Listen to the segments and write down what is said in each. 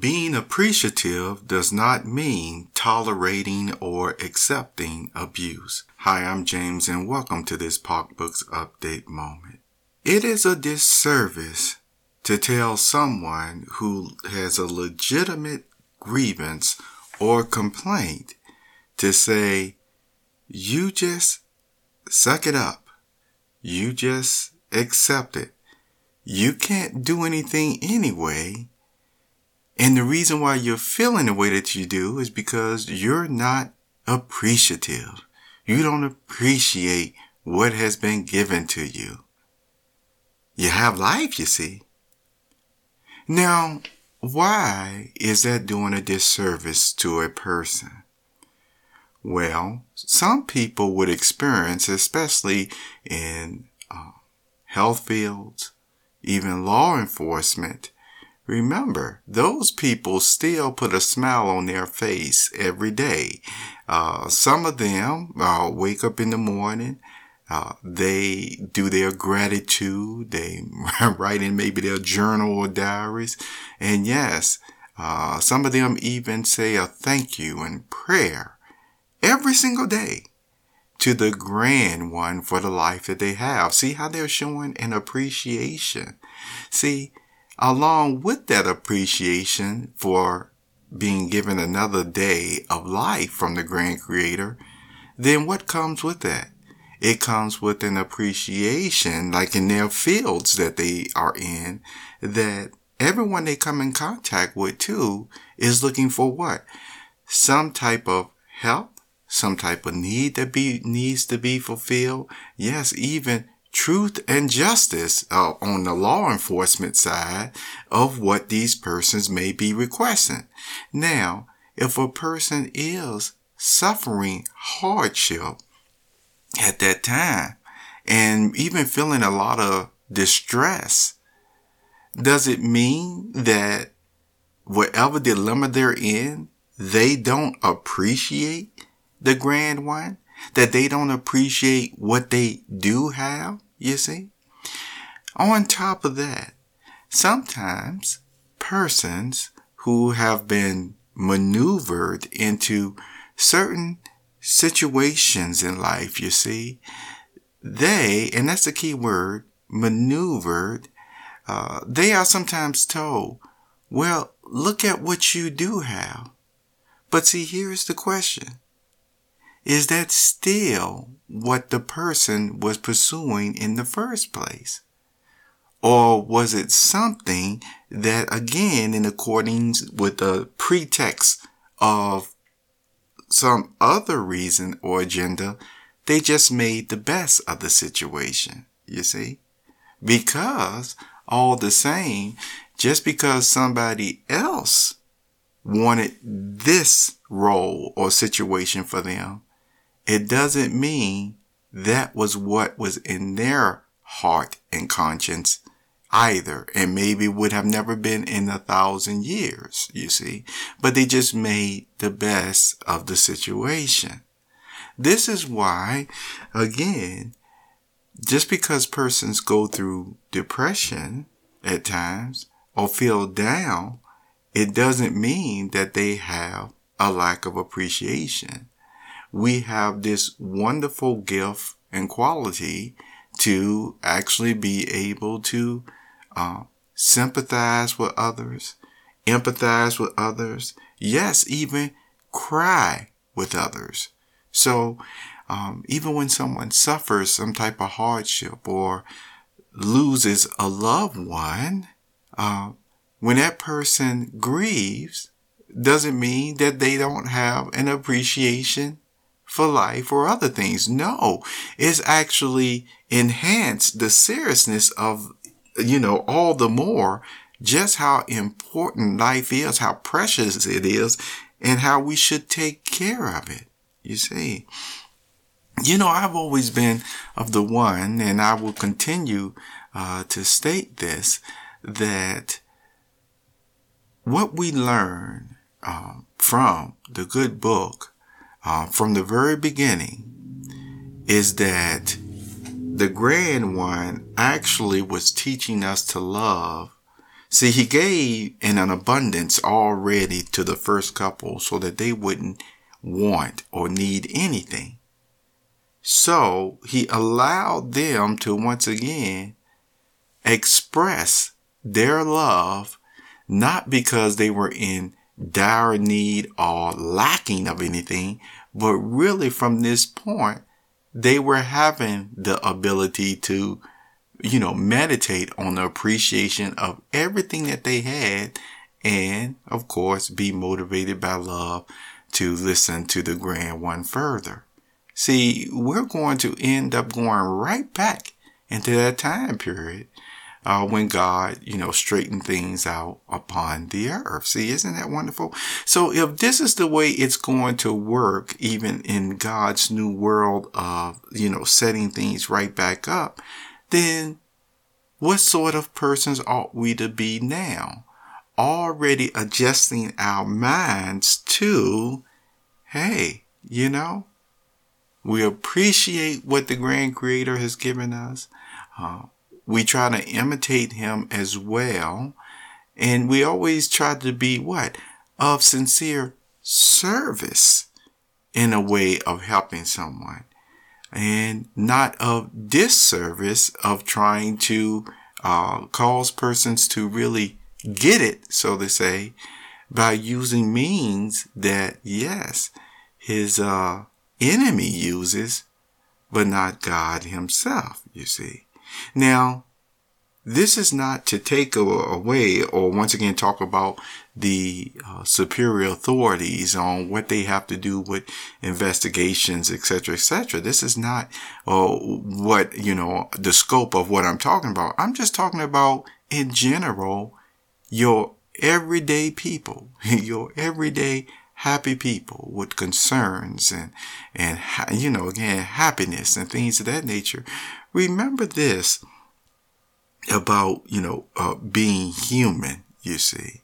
Being appreciative does not mean tolerating or accepting abuse. Hi, I'm James and welcome to this Park Books Update moment. It is a disservice to tell someone who has a legitimate grievance or complaint to say, you just suck it up. You just accept it. You can't do anything anyway and the reason why you're feeling the way that you do is because you're not appreciative. You don't appreciate what has been given to you. You have life, you see. Now, why is that doing a disservice to a person? Well, some people would experience, especially in uh, health fields, even law enforcement, Remember, those people still put a smile on their face every day. Uh, some of them uh, wake up in the morning. Uh, they do their gratitude. They write in maybe their journal or diaries. And yes, uh, some of them even say a thank you and prayer every single day to the grand one for the life that they have. See how they're showing an appreciation. See, along with that appreciation for being given another day of life from the grand creator, then what comes with that? It comes with an appreciation, like in their fields that they are in, that everyone they come in contact with too is looking for what? Some type of help, some type of need that be, needs to be fulfilled. Yes, even truth and justice uh, on the law enforcement side of what these persons may be requesting. Now, if a person is suffering hardship at that time and even feeling a lot of distress, does it mean that whatever dilemma they're in, they don't appreciate the grand one? That they don't appreciate what they do have? You see? On top of that, sometimes persons who have been maneuvered into certain situations in life, you see, they, and that's the key word, maneuvered, uh, they are sometimes told, well, look at what you do have. But see, here's the question is that still what the person was pursuing in the first place? Or was it something that again, in accordance with the pretext of some other reason or agenda, they just made the best of the situation, you see? Because all the same, just because somebody else wanted this role or situation for them it doesn't mean that was what was in their heart and conscience either. And maybe would have never been in a thousand years, you see. But they just made the best of the situation. This is why, again, just because persons go through depression at times or feel down, it doesn't mean that they have a lack of appreciation we have this wonderful gift and quality to actually be able to uh, sympathize with others, empathize with others, yes, even cry with others. So, um, even when someone suffers some type of hardship or loses a loved one, uh, when that person grieves, doesn't mean that they don't have an appreciation for life or other things. No, it's actually enhanced the seriousness of, you know, all the more just how important life is, how precious it is, and how we should take care of it. You see, you know, I've always been of the one, and I will continue uh, to state this, that what we learn uh, from the good book uh, from the very beginning is that the grand one actually was teaching us to love See, he gave in an abundance already to the first couple so that they wouldn't want or need anything. So he allowed them to once again express their love, not because they were in dire need or lacking of anything, but really from this point, they were having the ability to you know, meditate on the appreciation of everything that they had and of course be motivated by love to listen to the grand one further. See, we're going to end up going right back into that time period uh, when God, you know, straightened things out upon the earth. See, isn't that wonderful? So if this is the way it's going to work, even in God's new world of, you know, setting things right back up, then what sort of persons ought we to be now? Already adjusting our minds to, hey, you know, we appreciate what the grand creator has given us. Uh, we try to imitate him as well. And we always try to be what? Of sincere service in a way of helping someone and not of disservice of trying to uh, cause persons to really get it, so to say, by using means that, yes, his uh, enemy uses, but not God himself, you see. Now, this is not to take away or once again talk about the uh, superior authorities on what they have to do with investigations, etc., etc. This is not uh, what you know the scope of what I'm talking about. I'm just talking about in general your everyday people, your everyday happy people with concerns and and you know again happiness and things of that nature. Remember this about, you know, uh, being human, you see.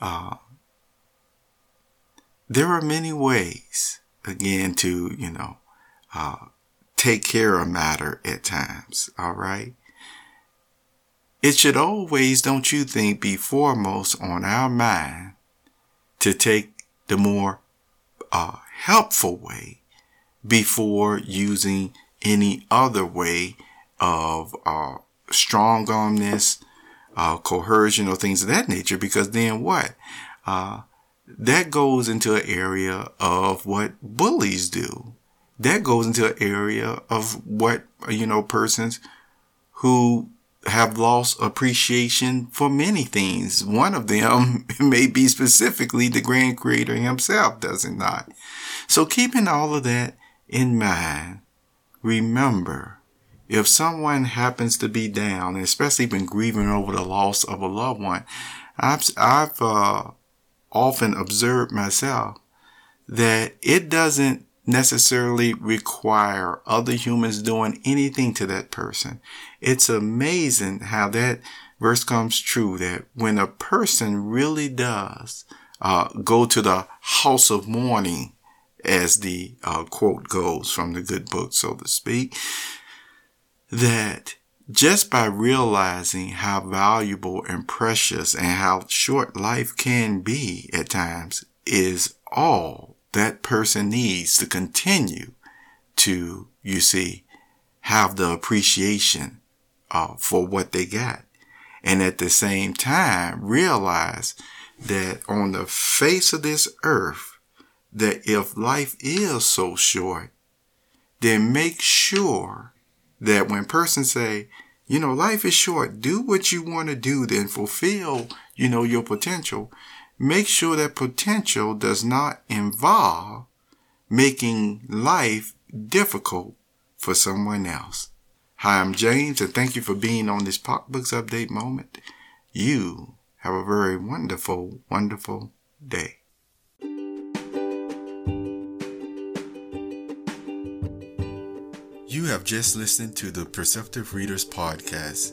Uh, there are many ways, again, to, you know, uh, take care of matter at times, all right? It should always, don't you think, be foremost on our mind to take the more uh, helpful way before using any other way of uh, strong armness, uh, coercion, or things of that nature, because then what? Uh, that goes into an area of what bullies do. That goes into an area of what, you know, persons who have lost appreciation for many things. One of them may be specifically the grand creator himself, does it not? So keeping all of that in mind, remember if someone happens to be down, especially been grieving over the loss of a loved one, I've, I've uh, often observed myself that it doesn't necessarily require other humans doing anything to that person. It's amazing how that verse comes true that when a person really does uh, go to the house of mourning, as the uh, quote goes from the good book, so to speak, that just by realizing how valuable and precious and how short life can be at times is all that person needs to continue to, you see, have the appreciation uh, for what they got. And at the same time, realize that on the face of this earth, that if life is so short, then make sure that when persons say, you know, life is short, do what you want to do, then fulfill, you know, your potential. Make sure that potential does not involve making life difficult for someone else. Hi, I'm James, and thank you for being on this Pop Books Update moment. You have a very wonderful, wonderful day. You have just listened to the Perceptive Readers Podcast.